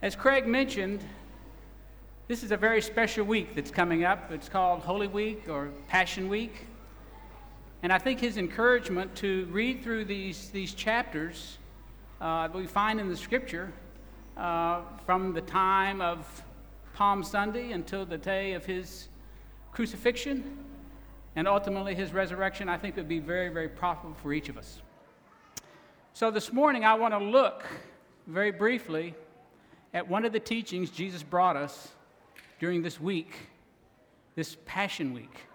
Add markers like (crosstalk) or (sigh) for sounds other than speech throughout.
As Craig mentioned, this is a very special week that's coming up. It's called Holy Week or Passion Week. And I think his encouragement to read through these, these chapters uh, that we find in the scripture uh, from the time of Palm Sunday until the day of his crucifixion and ultimately his resurrection, I think would be very, very profitable for each of us. So this morning, I want to look very briefly at one of the teachings Jesus brought us during this week, this Passion Week.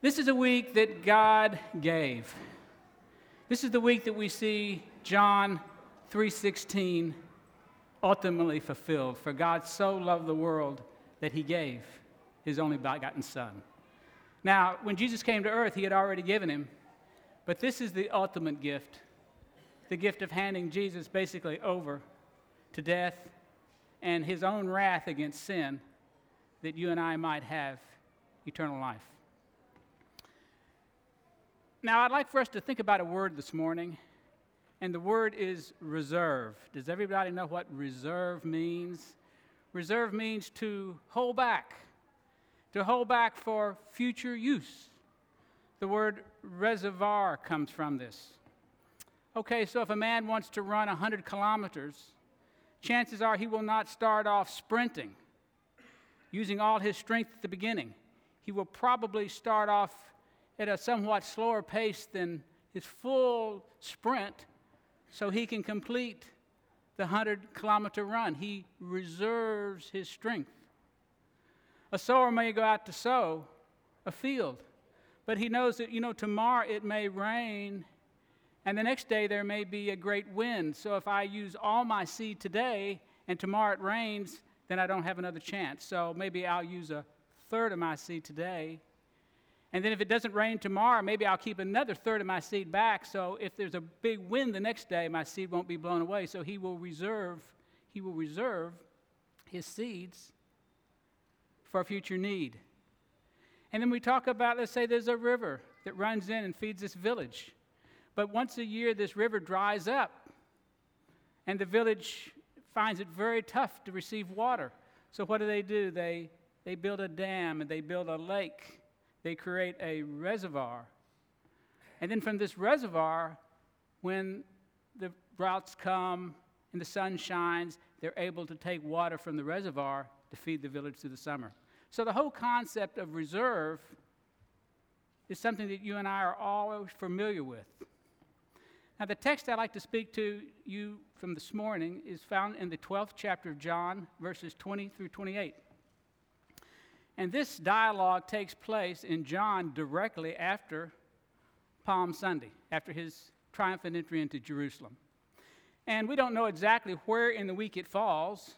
This is a week that God gave. This is the week that we see John 3:16 ultimately fulfilled. For God so loved the world that he gave his only begotten son. Now, when Jesus came to earth, he had already given him, but this is the ultimate gift. The gift of handing Jesus basically over to death and his own wrath against sin that you and I might have eternal life. Now, I'd like for us to think about a word this morning, and the word is reserve. Does everybody know what reserve means? Reserve means to hold back, to hold back for future use. The word reservoir comes from this. Okay, so if a man wants to run 100 kilometers, chances are he will not start off sprinting using all his strength at the beginning. He will probably start off at a somewhat slower pace than his full sprint so he can complete the 100 kilometer run. He reserves his strength. A sower may go out to sow a field, but he knows that, you know, tomorrow it may rain and the next day there may be a great wind. So if I use all my seed today and tomorrow it rains, then I don't have another chance. So maybe I'll use a third of my seed today. And then if it doesn't rain tomorrow, maybe I'll keep another third of my seed back. So if there's a big wind the next day, my seed won't be blown away. So he will reserve, he will reserve his seeds for future need. And then we talk about, let's say there's a river that runs in and feeds this village. But once a year, this river dries up, and the village finds it very tough to receive water. So, what do they do? They, they build a dam and they build a lake, they create a reservoir. And then from this reservoir, when the droughts come and the sun shines, they're able to take water from the reservoir to feed the village through the summer. So, the whole concept of reserve is something that you and I are all familiar with. Now, the text I'd like to speak to you from this morning is found in the 12th chapter of John, verses 20 through 28. And this dialogue takes place in John directly after Palm Sunday, after his triumphant entry into Jerusalem. And we don't know exactly where in the week it falls.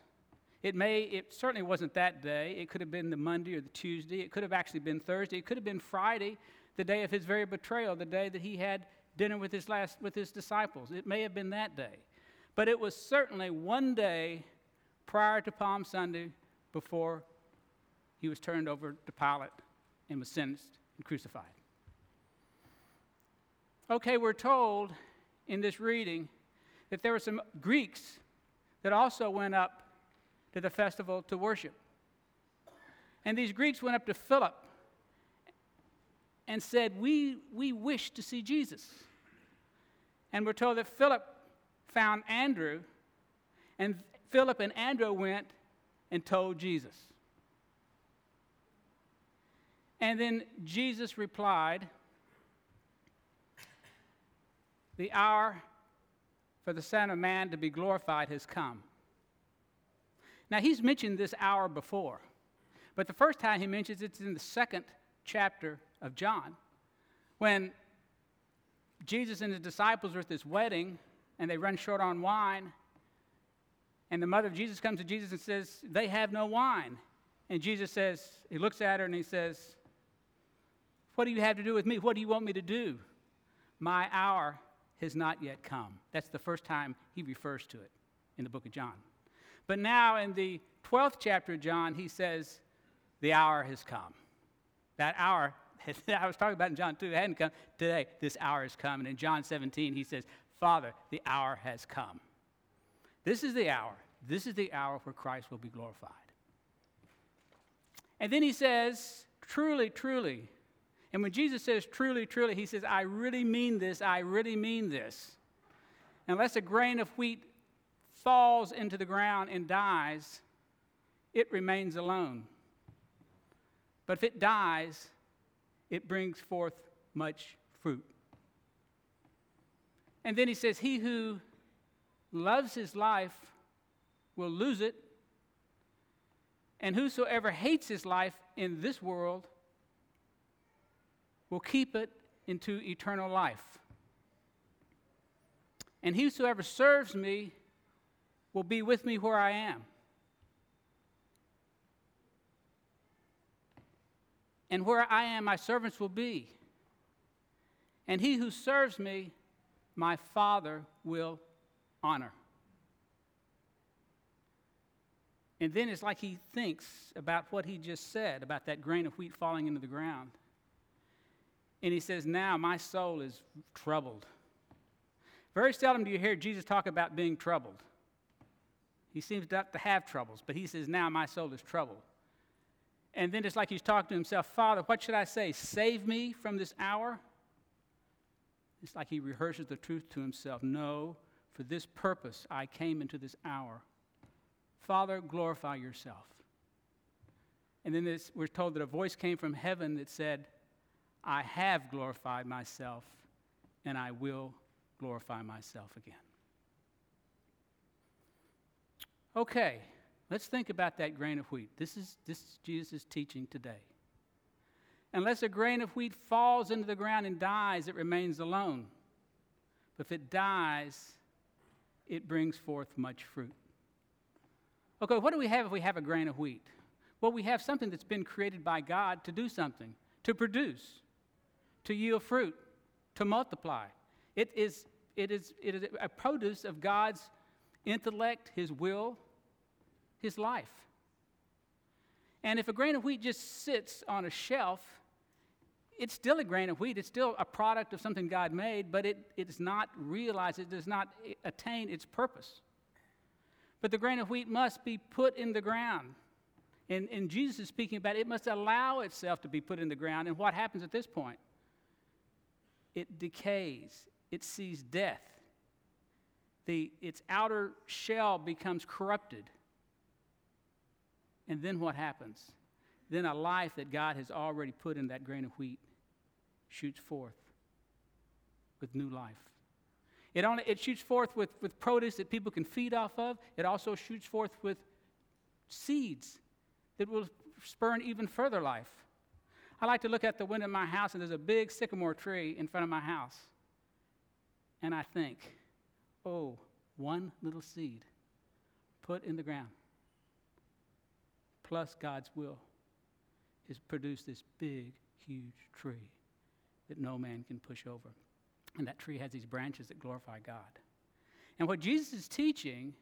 It may, it certainly wasn't that day. It could have been the Monday or the Tuesday. It could have actually been Thursday. It could have been Friday, the day of his very betrayal, the day that he had dinner with his, last, with his disciples. It may have been that day. But it was certainly one day prior to Palm Sunday before he was turned over to Pilate and was sentenced and crucified. Okay, we're told in this reading that there were some Greeks that also went up to the festival to worship. And these Greeks went up to Philip and said, We, we wish to see Jesus. And we're told that Philip found Andrew, and Philip and Andrew went and told Jesus. And then Jesus replied, The hour for the Son of Man to be glorified has come. Now, he's mentioned this hour before, but the first time he mentions it's in the second chapter of John when Jesus and his disciples are at this wedding and they run short on wine. And the mother of Jesus comes to Jesus and says, They have no wine. And Jesus says, He looks at her and he says, What do you have to do with me? What do you want me to do? My hour has not yet come. That's the first time he refers to it in the book of John. But now in the 12th chapter of John, he says, The hour has come. That hour (laughs) I was talking about in John 2, it hadn't come today. This hour has come. And in John 17, he says, Father, the hour has come. This is the hour. This is the hour where Christ will be glorified. And then he says, truly, truly. And when Jesus says truly, truly, he says, I really mean this, I really mean this. Unless a grain of wheat falls into the ground and dies, it remains alone. But if it dies, it brings forth much fruit. And then he says, He who loves his life will lose it, and whosoever hates his life in this world will keep it into eternal life. And whosoever serves me will be with me where I am. And where I am, my servants will be. And he who serves me, my Father will honor. And then it's like he thinks about what he just said about that grain of wheat falling into the ground. And he says, Now my soul is troubled. Very seldom do you hear Jesus talk about being troubled. He seems not to have troubles, but he says, Now my soul is troubled. And then it's like he's talking to himself, Father, what should I say? Save me from this hour? It's like he rehearses the truth to himself. No, for this purpose I came into this hour. Father, glorify yourself. And then this, we're told that a voice came from heaven that said, I have glorified myself, and I will glorify myself again. Okay, let's think about that grain of wheat. This is, this is Jesus' teaching today. Unless a grain of wheat falls into the ground and dies, it remains alone. But if it dies, it brings forth much fruit. Okay, what do we have if we have a grain of wheat? Well, we have something that's been created by God to do something, to produce, to yield fruit, to multiply. It is, it is, it is a produce of God's intellect, His will, His life. And if a grain of wheat just sits on a shelf, it's still a grain of wheat. It's still a product of something God made, but it, it does not realize, it does not attain its purpose. But the grain of wheat must be put in the ground. And, and Jesus is speaking about it, it must allow itself to be put in the ground. And what happens at this point? It decays, it sees death. The, its outer shell becomes corrupted. And then what happens? Then a life that God has already put in that grain of wheat shoots forth with new life. It, only, it shoots forth with, with produce that people can feed off of. It also shoots forth with seeds that will spur an even further life. I like to look at the window of my house, and there's a big sycamore tree in front of my house. And I think, oh, one little seed put in the ground, plus God's will, has produced this big, huge tree that no man can push over. And that tree has these branches that glorify God. And what Jesus is teaching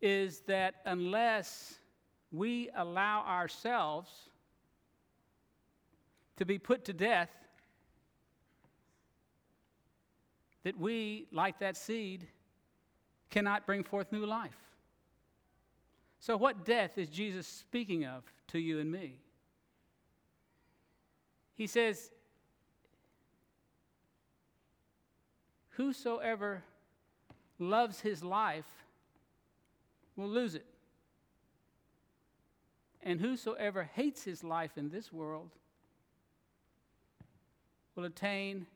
is that unless we allow ourselves to be put to death, that we, like that seed, cannot bring forth new life. So, what death is Jesus speaking of to you and me? He says, Whosoever loves his life will lose it. And whosoever hates his life in this world will attain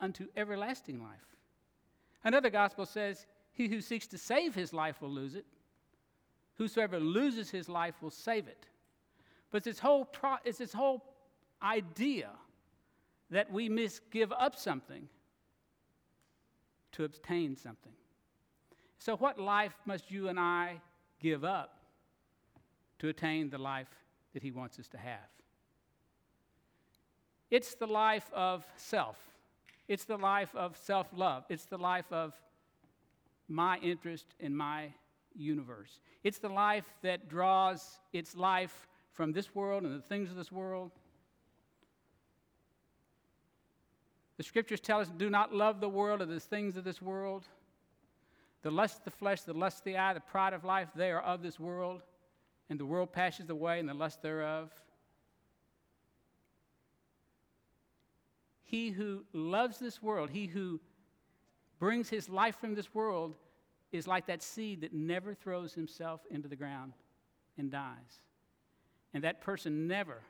unto everlasting life. Another gospel says, He who seeks to save his life will lose it. Whosoever loses his life will save it. But it's this whole, pro- it's this whole idea that we must give up something to obtain something. So, what life must you and I give up to attain the life that He wants us to have? It's the life of self. It's the life of self love. It's the life of my interest in my universe. It's the life that draws its life from this world and the things of this world The scriptures tell us do not love the world or the things of this world. The lust of the flesh, the lust of the eye, the pride of life, they are of this world, and the world passes away and the lust thereof. He who loves this world, he who brings his life from this world, is like that seed that never throws himself into the ground and dies. And that person never,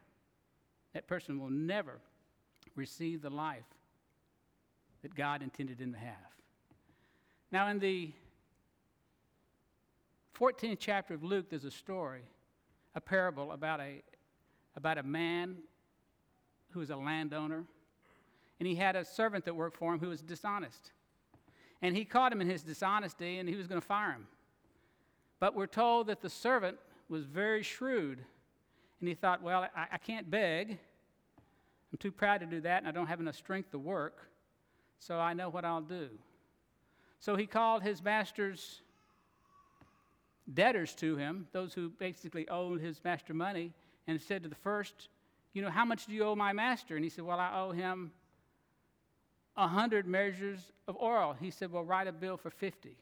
that person will never receive the life that God intended him to have. Now, in the 14th chapter of Luke, there's a story, a parable about a, about a man who was a landowner, and he had a servant that worked for him who was dishonest. And he caught him in his dishonesty, and he was going to fire him. But we're told that the servant was very shrewd, and he thought, well, I, I can't beg. I'm too proud to do that, and I don't have enough strength to work, so I know what I'll do. So he called his master's debtors to him, those who basically owed his master money, and said to the first, You know, how much do you owe my master? And he said, Well, I owe him a hundred measures of oil. He said, Well, write a bill for 50.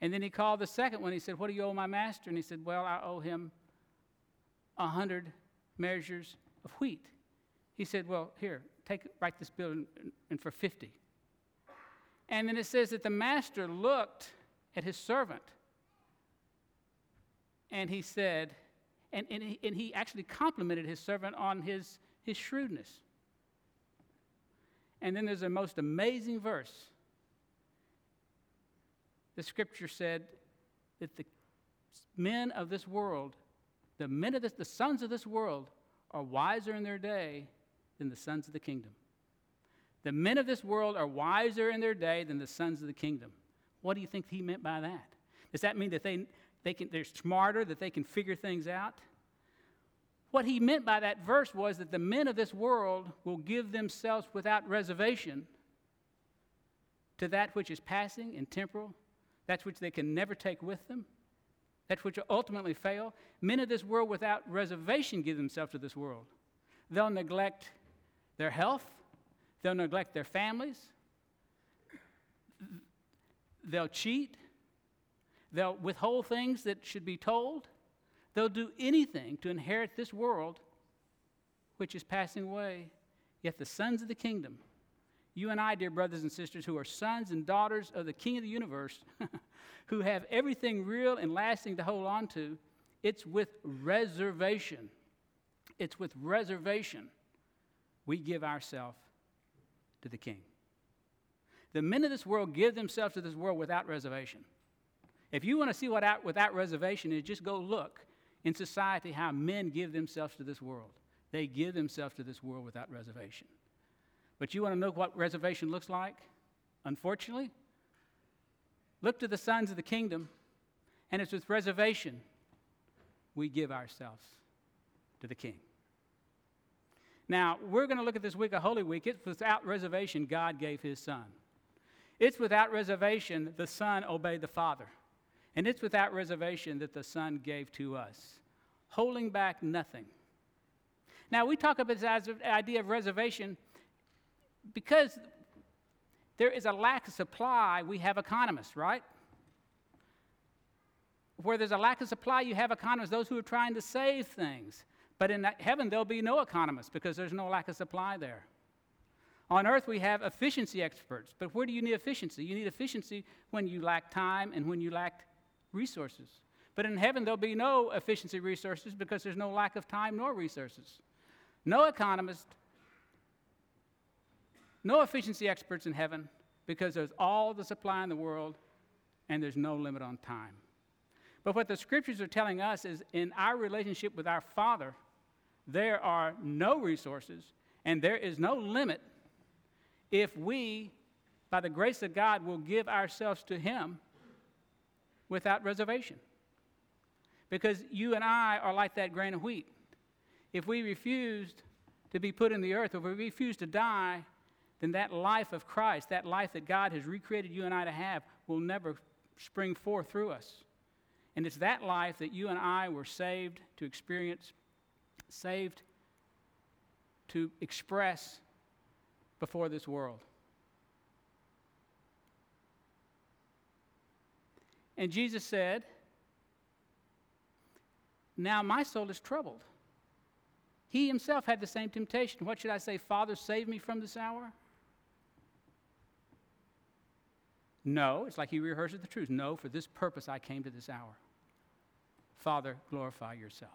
And then he called the second one. He said, What do you owe my master? And he said, Well, I owe him a hundred measures of wheat. He said, Well, here, take write this bill and, and for 50. And then it says that the master looked at his servant and he said, and, and, he, and he actually complimented his servant on his, his shrewdness. And then there's a most amazing verse. The scripture said that the men of this world, the men of this, the sons of this world, are wiser in their day than the sons of the kingdom. The men of this world are wiser in their day than the sons of the kingdom. What do you think he meant by that? Does that mean that they, they can, they're smarter, that they can figure things out? What he meant by that verse was that the men of this world will give themselves without reservation to that which is passing and temporal, that which they can never take with them, that which will ultimately fail. Men of this world without reservation give themselves to this world. They'll neglect their health, they'll neglect their families, they'll cheat, they'll withhold things that should be told. They'll do anything to inherit this world which is passing away. Yet the sons of the kingdom, you and I, dear brothers and sisters, who are sons and daughters of the King of the universe, (laughs) who have everything real and lasting to hold on to, it's with reservation. It's with reservation we give ourselves to the King. The men of this world give themselves to this world without reservation. If you want to see what out, without reservation is, just go look in society how men give themselves to this world. They give themselves to this world without reservation. But you want to know what reservation looks like? Unfortunately, look to the sons of the kingdom, and it's with reservation we give ourselves to the king. Now, we're going to look at this week of Holy Week. It's without reservation God gave his son. It's without reservation the son obeyed the father. And it's without reservation that the Son gave to us, holding back nothing. Now, we talk about this idea of reservation because there is a lack of supply, we have economists, right? Where there's a lack of supply, you have economists, those who are trying to save things. But in heaven, there'll be no economists because there's no lack of supply there. On earth, we have efficiency experts, but where do you need efficiency? You need efficiency when you lack time and when you lack resources. But in heaven, there'll be no efficiency resources because there's no lack of time nor resources. No economist, no efficiency experts in heaven because there's all the supply in the world and there's no limit on time. But what the scriptures are telling us is in our relationship with our Father, there are no resources and there is no limit if we, by the grace of God, will give ourselves to Him without reservation. Because you and I are like that grain of wheat. If we refused to be put in the earth, if we refuse to die, then that life of Christ, that life that God has recreated you and I to have, will never spring forth through us. And it's that life that you and I were saved to experience, saved to express before this world. And Jesus said, Now my soul is troubled. He himself had the same temptation. What should I say? Father, save me from this hour? No, it's like he rehearses the truth. No, for this purpose I came to this hour. Father, glorify yourself.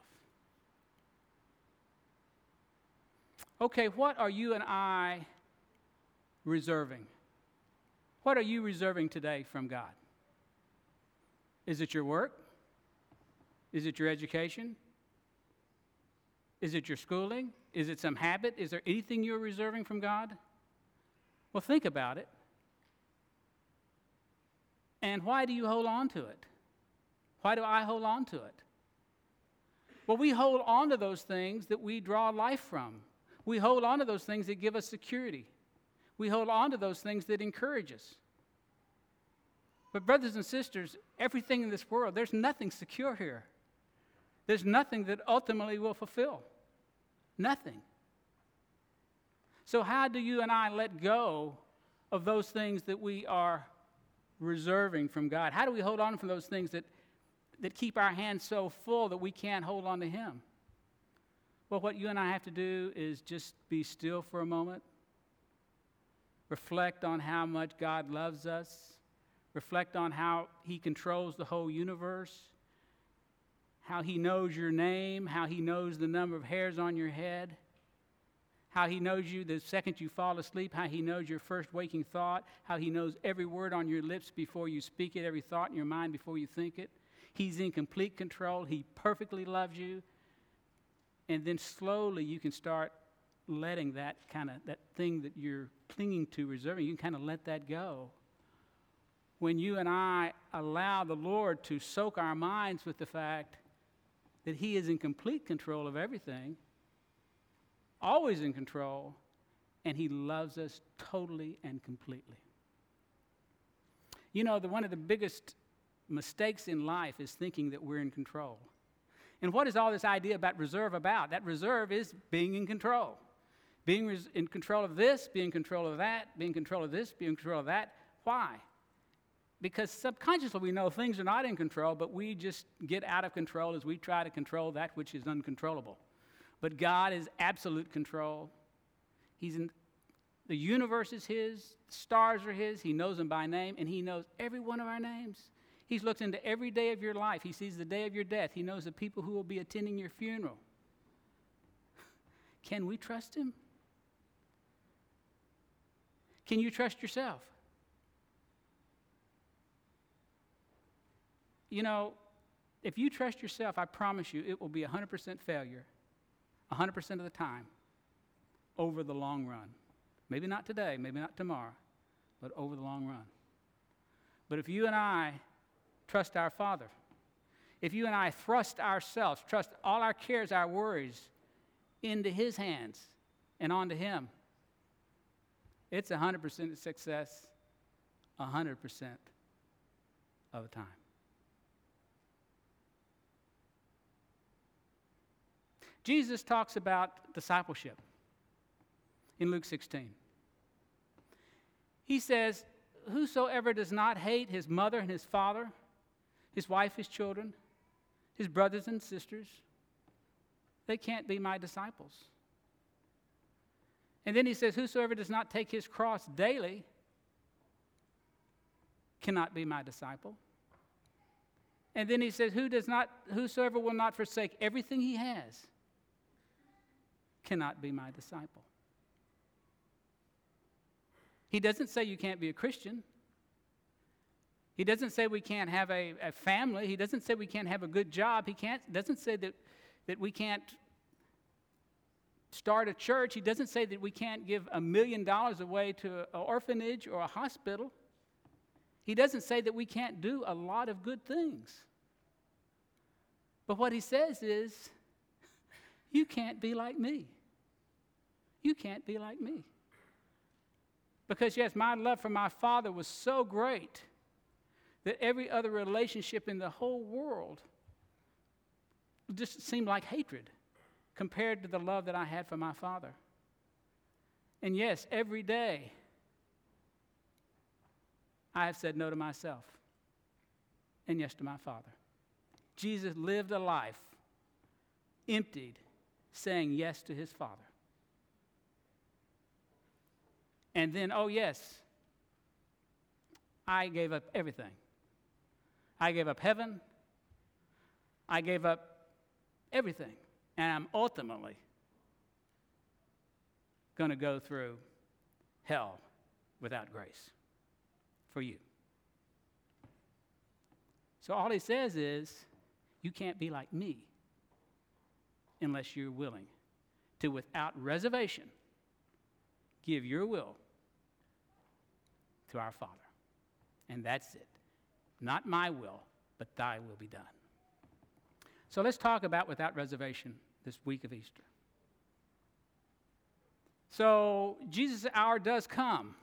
Okay, what are you and I reserving? What are you reserving today from God? Is it your work? Is it your education? Is it your schooling? Is it some habit? Is there anything you're reserving from God? Well, think about it. And why do you hold on to it? Why do I hold on to it? Well, we hold on to those things that we draw life from. We hold on to those things that give us security. We hold on to those things that encourage us. But, brothers and sisters, everything in this world, there's nothing secure here. There's nothing that ultimately will fulfill. Nothing. So, how do you and I let go of those things that we are reserving from God? How do we hold on from those things that, that keep our hands so full that we can't hold on to Him? Well, what you and I have to do is just be still for a moment, reflect on how much God loves us, reflect on how He controls the whole universe how He knows your name, how He knows the number of hairs on your head, how He knows you the second you fall asleep, how He knows your first waking thought, how He knows every word on your lips before you speak it, every thought in your mind before you think it. He's in complete control. He perfectly loves you. And then slowly you can start letting that kind of that thing that you're clinging to, reserving, you can kind of let that go. When you and I allow the Lord to soak our minds with the fact that He is in complete control of everything, always in control, and He loves us totally and completely. You know, the, one of the biggest mistakes in life is thinking that we're in control. And what is all this idea about reserve about? That reserve is being in control. Being res- in control of this, being in control of that, being in control of this, being in control of that. Why? Because subconsciously we know things are not in control, but we just get out of control as we try to control that which is uncontrollable. But God is absolute control. He's in, the universe is His, stars are His, He knows them by name, and He knows every one of our names. He's looked into every day of your life. He sees the day of your death. He knows the people who will be attending your funeral. (laughs) Can we trust Him? Can you trust yourself? You know, if you trust yourself, I promise you it will be 100% failure 100% of the time over the long run. Maybe not today, maybe not tomorrow, but over the long run. But if you and I trust our Father, if you and I thrust ourselves, trust all our cares, our worries into His hands and onto Him, it's 100% success 100% of the time. Jesus talks about discipleship in Luke 16. He says, Whosoever does not hate his mother and his father, his wife, his children, his brothers and sisters, they can't be my disciples. And then he says, Whosoever does not take his cross daily cannot be my disciple. And then he says, Who does not, whosoever will not forsake everything he has cannot be my disciple. He doesn't say you can't be a Christian. He doesn't say we can't have a, a family. He doesn't say we can't have a good job. He can't, doesn't say that, that we can't start a church. He doesn't say that we can't give a million dollars away to an orphanage or a hospital. He doesn't say that we can't do a lot of good things. But what he says is, you can't be like me. You can't be like me. Because, yes, my love for my father was so great that every other relationship in the whole world just seemed like hatred compared to the love that I had for my father. And yes, every day I have said no to myself. and yes to my Father. Jesus lived a life emptied, saying yes to his Father. And then, oh, yes, I gave up everything. I gave up heaven. I gave up everything. And I'm ultimately going to go through hell without grace for you. So all he says is, you can't be like me unless you're willing to, without reservation, give your will to our Father. And that's it. Not my will, but thy will be done. So let's talk about without reservation this week of Easter. So Jesus' hour does come.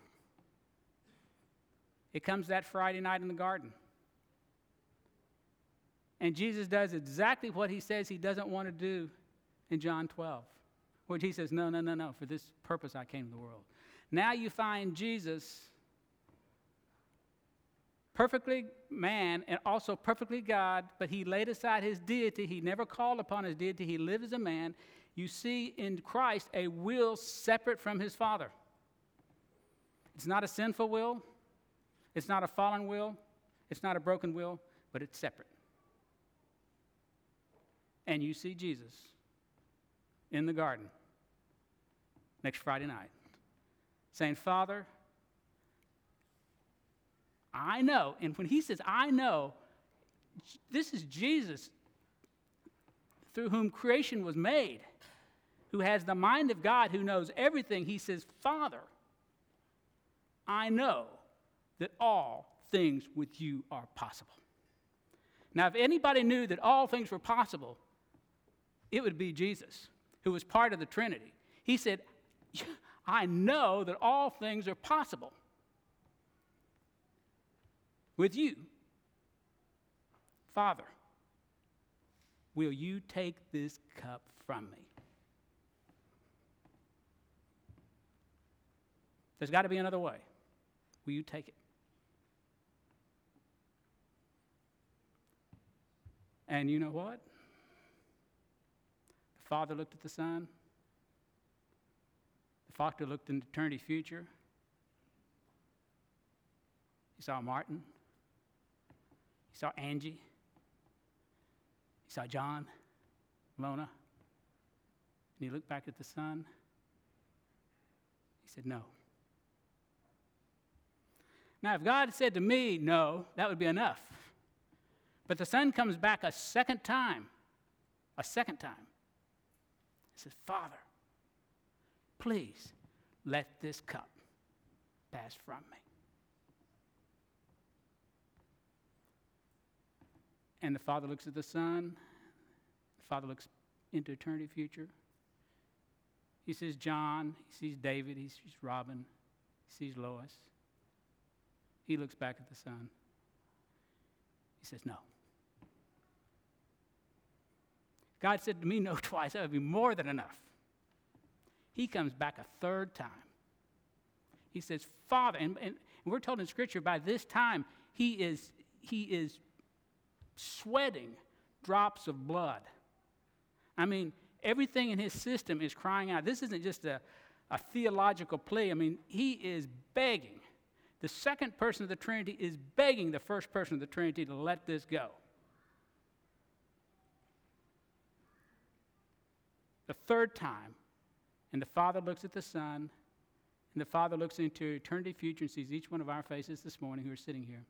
It comes that Friday night in the garden. And Jesus does exactly what he says he doesn't want to do in John 12, where he says, No, no, no, no, for this purpose I came to the world. Now you find Jesus perfectly man and also perfectly God, but he laid aside his deity. He never called upon his deity. He lived as a man. You see in Christ a will separate from his Father. It's not a sinful will, it's not a fallen will, it's not a broken will, but it's separate. And you see Jesus in the garden next Friday night saying, Father, I know. And when he says, I know, this is Jesus through whom creation was made, who has the mind of God, who knows everything. He says, Father, I know that all things with you are possible. Now, if anybody knew that all things were possible, it would be Jesus, who was part of the Trinity. He said, (laughs) I know that all things are possible with you. Father, will you take this cup from me? There's got to be another way. Will you take it? And you know what? The Father looked at the Son. The Father looked into eternity future. He saw Martin. He saw Angie. He saw John, Lona. And he looked back at the son. He said, No. Now, if God said to me, no, that would be enough. But the son comes back a second time, a second time. He says, Father, please let this cup pass from me. And the Father looks at the Son. The Father looks into eternity future. He sees John. He sees David. He sees Robin. He sees Lois. He looks back at the Son. He says, No. God said to me no (laughs) twice. That would be more than enough. He comes back a third time. He says, Father, and, and we're told in Scripture by this time he is, he is sweating drops of blood. I mean, everything in his system is crying out. This isn't just a, a theological plea. I mean, he is begging. The second person of the Trinity is begging the first person of the Trinity to let this go. The third time, and the Father looks at the Son, and the Father looks into eternity future and sees each one of our faces this morning who are sitting here.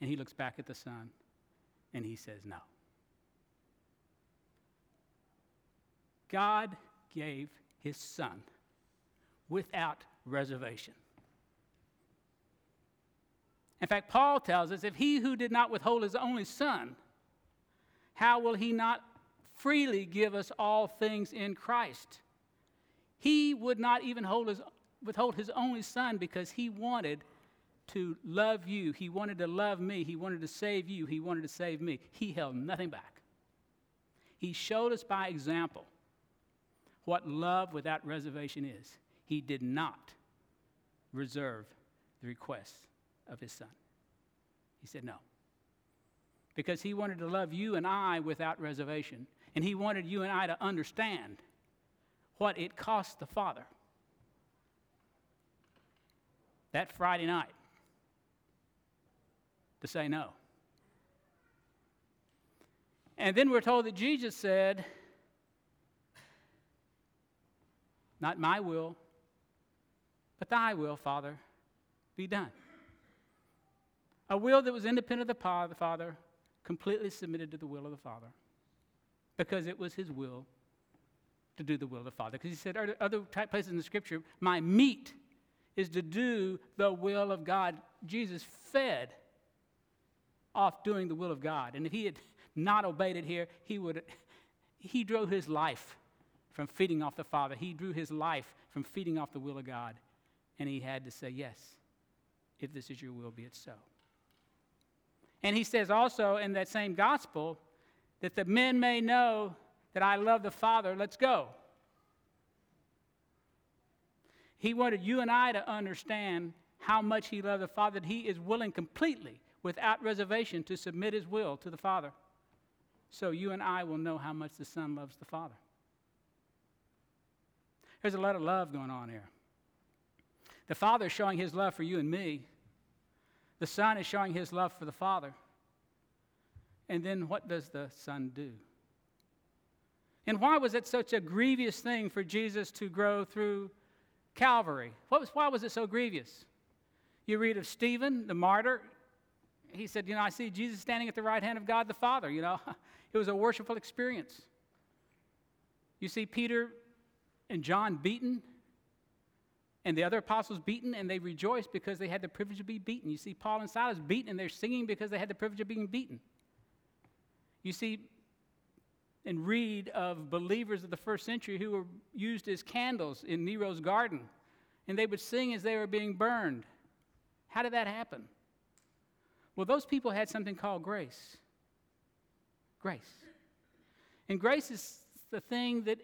And he looks back at the Son. And he says no. God gave his son without reservation. In fact, Paul tells us if he who did not withhold his only son, how will he not freely give us all things in Christ? He would not even hold his, withhold his only son because he wanted to love you. He wanted to love me. He wanted to save you. He wanted to save me. He held nothing back. He showed us by example what love without reservation is. He did not reserve the requests of his son. He said, No. because he wanted to love you and I without reservation. And he wanted you and I to understand what it cost the Father that Friday night to say no. And then we're told that Jesus said, Not my will, but thy will, Father, be done. A will that was independent of the Father, completely submitted to the will of the Father, because it was his will to do the will of the Father. Because he said, other places in the scripture, my meat is to do the will of God. Jesus fed off doing the will of God. And if he had not obeyed it here, he would he drew his life from feeding off the Father. He drew his life from feeding off the will of God. And he had to say, Yes, if this is your will, be it so. And he says also in that same gospel that the men may know that I love the Father, let's go. He wanted you and I to understand how much he loved the Father, that he is willing completely, without reservation, to submit his will to the Father. So you and I will know how much the Son loves the Father. There's a lot of love going on here. The Father is showing his love for you and me. The Son is showing his love for the Father. And then what does the Son do? And why was it such a grievous thing for Jesus to grow through Calvary. Was, why was it so grievous? You read of Stephen, the martyr. He said, You know, I see Jesus standing at the right hand of God the Father. You know, (laughs) it was a worshipful experience. You see Peter and John beaten, and the other apostles beaten, and they rejoiced because they had the privilege of being beaten. You see Paul and Silas beaten, and they're singing because they had the privilege of being beaten. You see and read of believers of the first century who were used as candles in Nero's garden, and they would sing as they were being burned. How did that happen? Well, those people had something called grace. Grace. And grace is the thing that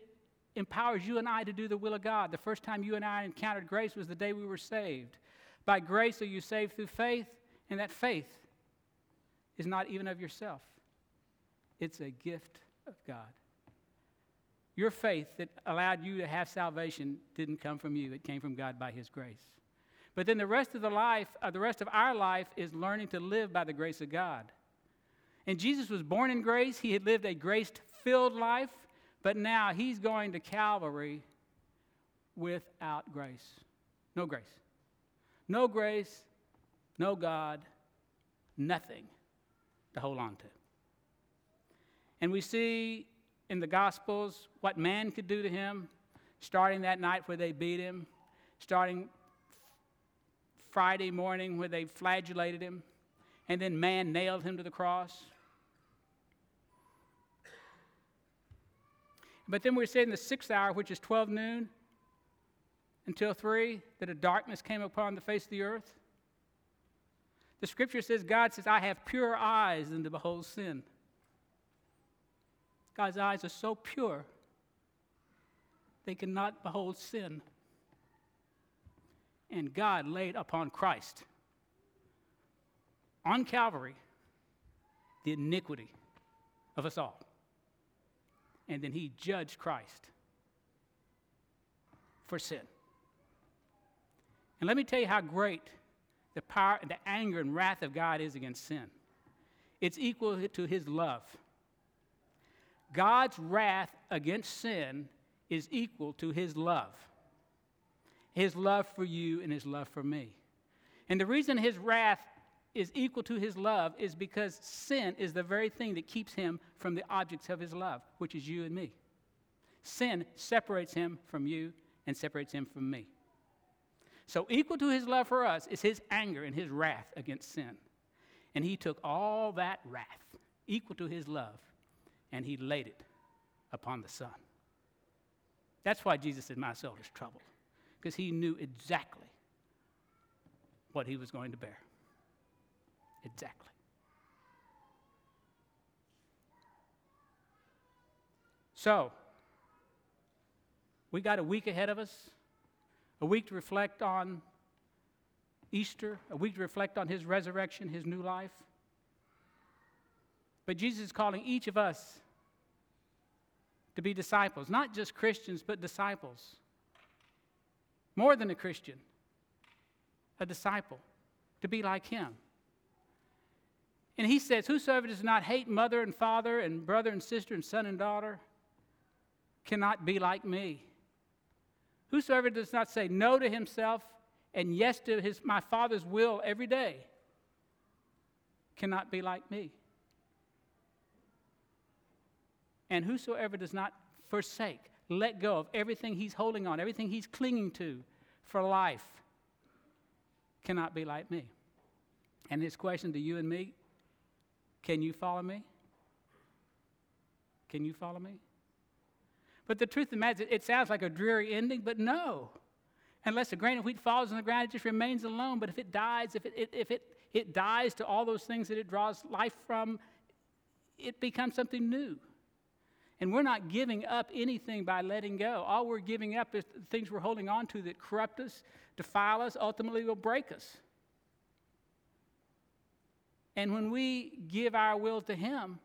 empowers you and I to do the will of God. The first time you and I encountered grace was the day we were saved. By grace are you saved through faith, and that faith is not even of yourself, it's a gift of God. Your faith that allowed you to have salvation didn't come from you, it came from God by His grace. But then the rest of the life, uh, the rest of our life is learning to live by the grace of God. And Jesus was born in grace, he had lived a grace filled life, but now he's going to Calvary without grace. No grace. No grace, no God, nothing to hold on to. And we see in the Gospels what man could do to him, starting that night where they beat him, starting Friday morning where they flagellated him, and then man nailed him to the cross. But then we say in the sixth hour, which is 12 noon until 3, that a darkness came upon the face of the earth. The scripture says, God says, I have pure eyes than to behold sin. God's eyes are so pure, they cannot behold sin. And God laid upon Christ on Calvary the iniquity of us all. And then he judged Christ for sin. And let me tell you how great the power and the anger and wrath of God is against sin. It's equal to his love. God's wrath against sin is equal to his love. His love for you and his love for me. And the reason his wrath is equal to his love is because sin is the very thing that keeps him from the objects of his love, which is you and me. Sin separates him from you and separates him from me. So, equal to his love for us is his anger and his wrath against sin. And he took all that wrath, equal to his love, and he laid it upon the Son. That's why Jesus said, My soul is troubled, because he knew exactly what he was going to bear. Exactly. So, we got a week ahead of us, a week to reflect on Easter, a week to reflect on his resurrection, his new life. But Jesus is calling each of us to be disciples, not just Christians, but disciples. More than a Christian, a disciple, to be like him. And he says, Whosoever does not hate mother and father and brother and sister and son and daughter cannot be like me. Whosoever does not say no to himself and yes to his, my Father's will every day cannot be like me. And whosoever does not forsake, let go of everything he's holding on, everything he's clinging to for life, cannot be like me. And his question to you and me can you follow me? Can you follow me? But the truth of the matter is, it sounds like a dreary ending, but no. Unless a grain of wheat falls on the ground, it just remains alone. But if it dies, if it, if it, it dies to all those things that it draws life from, it becomes something new. And we're not giving up anything by letting go. All we're giving up is things we're holding on to that corrupt us, defile us, ultimately will break us. And when we give our will to Him,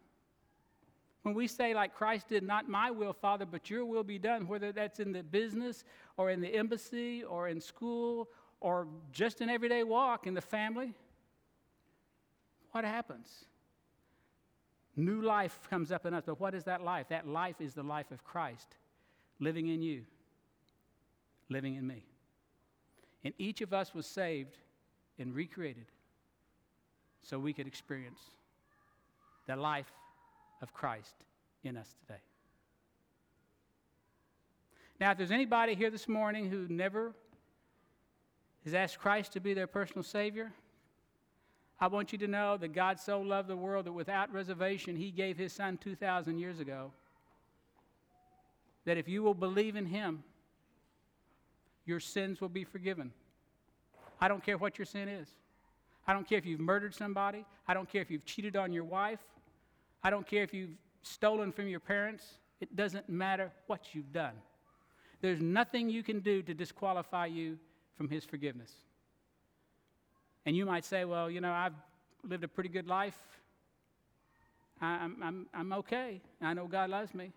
when we say, like Christ did, not my will, Father, but your will be done, whether that's in the business or in the embassy or in school or just an everyday walk in the family, what happens? New life comes up in us. But what is that life? That life is the life of Christ living in you, living in me. And each of us was saved and recreated so we could experience the life of Christ in us today. Now, if there's anybody here this morning who never has asked Christ to be their personal Savior, I want you to know that God so loved the world that without reservation, He gave His Son 2,000 years ago. That if you will believe in Him, your sins will be forgiven. I don't care what your sin is. I don't care if you've murdered somebody. I don't care if you've cheated on your wife. I don't care if you've stolen from your parents. It doesn't matter what you've done. There's nothing you can do to disqualify you from His forgiveness. And you might say, well, you know, I've lived a pretty good life. I'm, I'm, I'm okay. I know God loves me.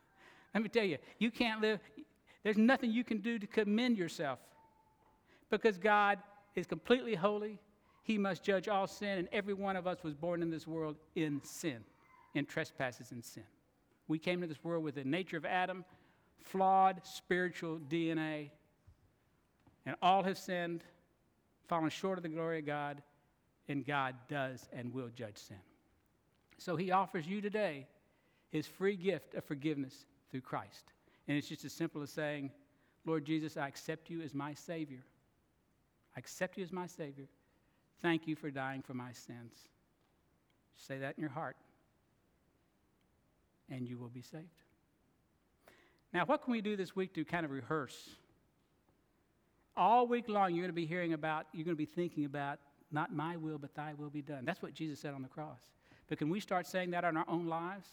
(laughs) Let me tell you, you can't live, there's nothing you can do to commend yourself because God is completely holy. He must judge all sin, and every one of us was born in this world in sin, in trespasses and sin. We came to this world with the nature of Adam, flawed spiritual DNA, and all have sinned fallen short of the glory of God, and God does and will judge sin. So he offers you today his free gift of forgiveness through Christ. And it's just as simple as saying, Lord Jesus, I accept you as my Savior. I accept you as my Savior. Thank you for dying for my sins. Say that in your heart, and you will be saved. Now, what can we do this week to kind of rehearse all week long, you're going to be hearing about, you're going to be thinking about, not my will, but thy will be done. That's what Jesus said on the cross. But can we start saying that in our own lives?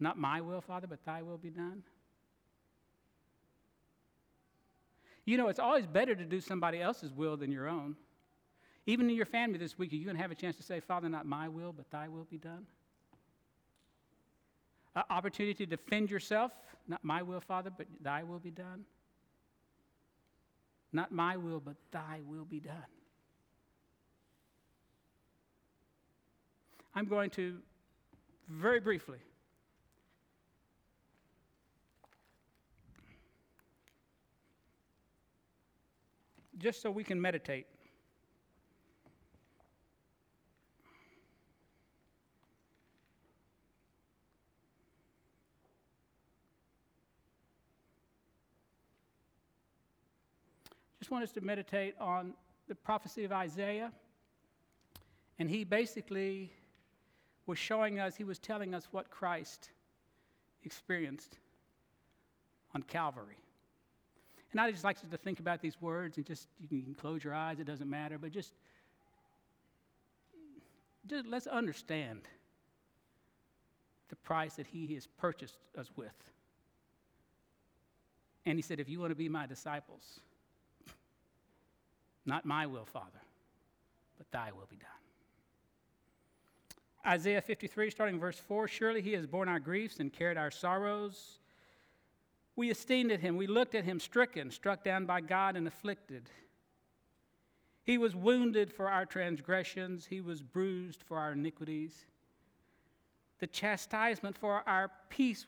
Not my will, Father, but thy will be done? You know, it's always better to do somebody else's will than your own. Even in your family this week, are you going to have a chance to say, Father, not my will, but thy will be done? Opportunity to defend yourself, not my will, Father, but thy will be done. Not my will, but thy will be done. I'm going to very briefly just so we can meditate. Want us to meditate on the prophecy of Isaiah. And he basically was showing us, he was telling us what Christ experienced on Calvary. And I just like to think about these words and just, you can close your eyes, it doesn't matter, but just, just let's understand the price that he has purchased us with. And he said, if you want to be my disciples, not my will, Father, but thy will be done. Isaiah 53, starting verse 4 Surely he has borne our griefs and carried our sorrows. We esteemed him, we looked at him stricken, struck down by God, and afflicted. He was wounded for our transgressions, he was bruised for our iniquities. The chastisement for our peace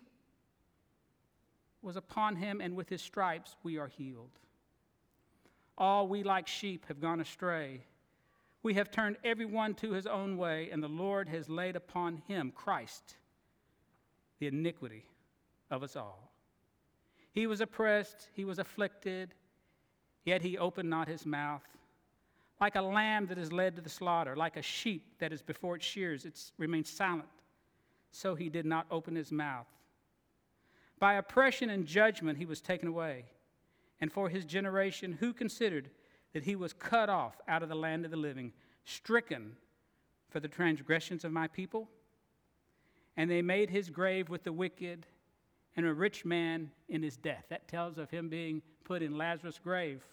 was upon him, and with his stripes we are healed. All we like sheep have gone astray. We have turned everyone to his own way, and the Lord has laid upon him, Christ, the iniquity of us all. He was oppressed, he was afflicted, yet he opened not his mouth. Like a lamb that is led to the slaughter, like a sheep that is before its shears, it remains silent. So he did not open his mouth. By oppression and judgment he was taken away. And for his generation, who considered that he was cut off out of the land of the living, stricken for the transgressions of my people? And they made his grave with the wicked and a rich man in his death. That tells of him being put in Lazarus' grave.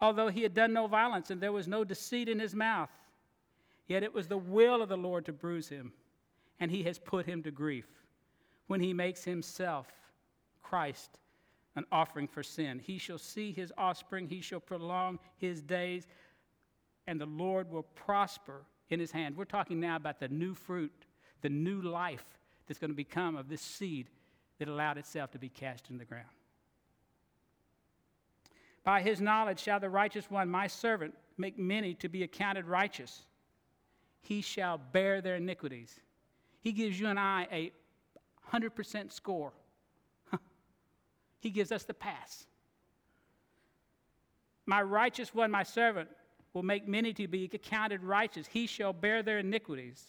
Although he had done no violence and there was no deceit in his mouth, yet it was the will of the Lord to bruise him, and he has put him to grief when he makes himself, Christ, an offering for sin. He shall see his offspring, he shall prolong his days, and the Lord will prosper in his hand. We're talking now about the new fruit, the new life that's going to become of this seed that allowed itself to be cast in the ground. By his knowledge shall the righteous one, my servant, make many to be accounted righteous. He shall bear their iniquities. He gives you and I a 100% score. He gives us the pass. My righteous one, my servant, will make many to be accounted righteous. He shall bear their iniquities.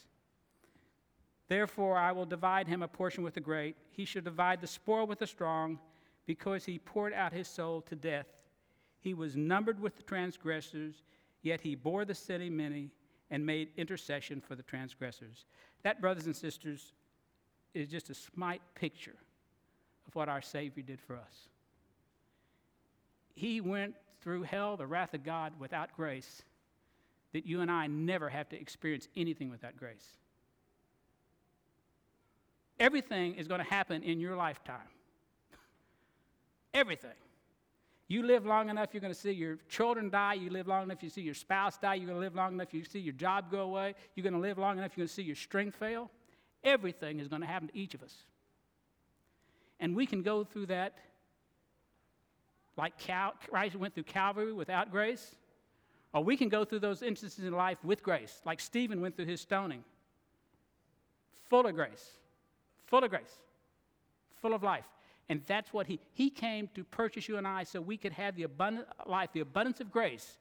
Therefore, I will divide him a portion with the great. He shall divide the spoil with the strong, because he poured out his soul to death. He was numbered with the transgressors, yet he bore the sin of many and made intercession for the transgressors. That, brothers and sisters, is just a smite picture of what our Savior did for us. He went through hell, the wrath of God, without grace, that you and I never have to experience anything without grace. Everything is going to happen in your lifetime. (laughs) Everything. You live long enough, you're going to see your children die. You live long enough, you see your spouse die. You're going to live long enough, you see your job go away. You're going to live long enough, you're going to see your strength fail. Everything is going to happen to each of us. And we can go through that like Cal- Christ went through Calvary without grace, or we can go through those instances in life with grace, like Stephen went through his stoning, full of grace full of grace, full of life. And that's what he, he came to purchase you and I so we could have the abundant life, the abundance of grace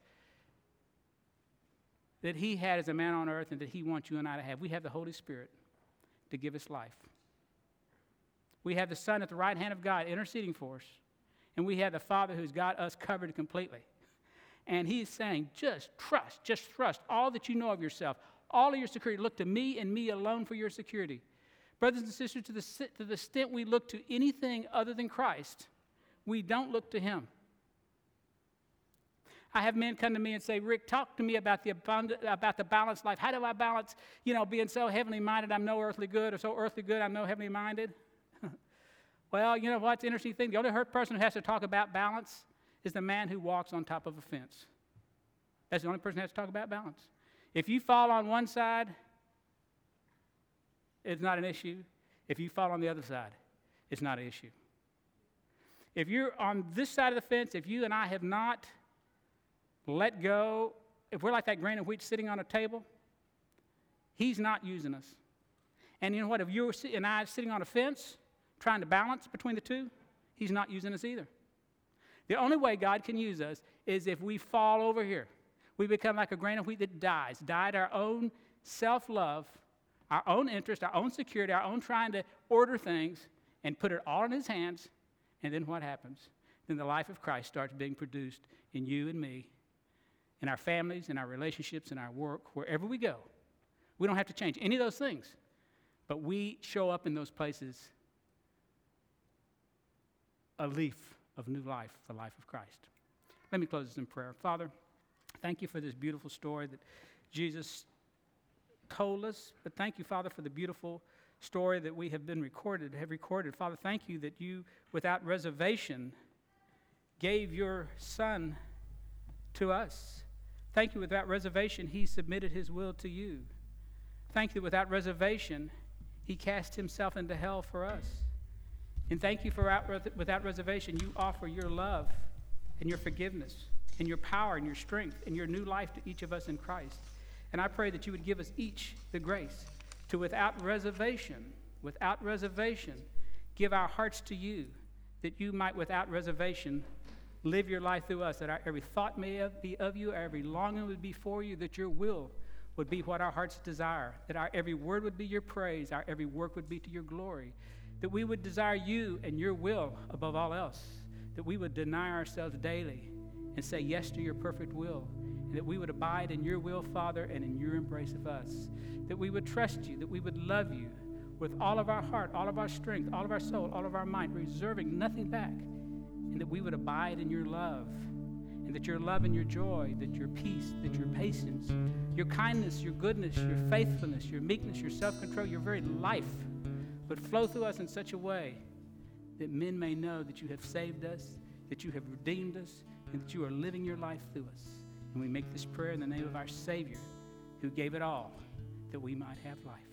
that he had as a man on earth and that he wants you and I to have. We have the Holy Spirit to give us life. We have the Son at the right hand of God interceding for us. And we have the Father who's got us covered completely. And he's saying, just trust, just trust all that you know of yourself, all of your security. Look to me and me alone for your security. Brothers and sisters, to the, to the extent we look to anything other than Christ, we don't look to Him. I have men come to me and say, Rick, talk to me about the, about the balanced life. How do I balance, you know, being so heavenly minded I'm no earthly good, or so earthly good I'm no heavenly minded? Well, you know what's interesting thing? The only person who has to talk about balance is the man who walks on top of a fence. That's the only person who has to talk about balance. If you fall on one side, it's not an issue. If you fall on the other side, it's not an issue. If you're on this side of the fence, if you and I have not let go, if we're like that grain of wheat sitting on a table, He's not using us. And you know what? If you and I are sitting on a fence trying to balance between the two, He's not using us either. The only way God can use us is if we fall over here. We become like a grain of wheat that dies, died our own self love our own interest, our own security, our own trying to order things, and put it all in His hands. And then what happens? Then the life of Christ starts being produced in you and me, in our families, in our relationships, in our work, wherever we go. We don't have to change any of those things, but we show up in those places a leaf of new life, the life of Christ. Let me close this in prayer. Father, thank you for this beautiful story that Jesus told us. But thank you, Father, for the beautiful story that we have been recorded, have recorded. Father, thank you that you, without reservation, gave your Son to us. Thank you, without reservation, he submitted his will to you. Thank you, without reservation, he cast himself into hell for us. And thank you for, without reservation, you offer your love and your forgiveness and your power and your strength and your new life to each of us in Christ. And I pray that you would give us each the grace to, without reservation, without reservation, give our hearts to you, that you might, without reservation, live your life through us, that our every thought may be of you, our every longing would be for you, that your will would be what our hearts desire, that our every word would be your praise, our every work would be to your glory, that we would desire you and your will above all else, that we would deny ourselves daily and say yes to your perfect will, and that we would abide in your will, Father, and in your embrace of us, that we would trust you, that we would love you with all of our heart, all of our strength, all of our soul, all of our mind, reserving nothing back, and that we would abide in your love and that your love and your joy, that your peace, that your patience, your kindness, your goodness, your faithfulness, your meekness, your self control, your very life would flow through us in such a way that men may know that you have saved us, that you have redeemed us, and that you are living your life through us. And we make this prayer in the name of our Savior, who gave it all that we might have life.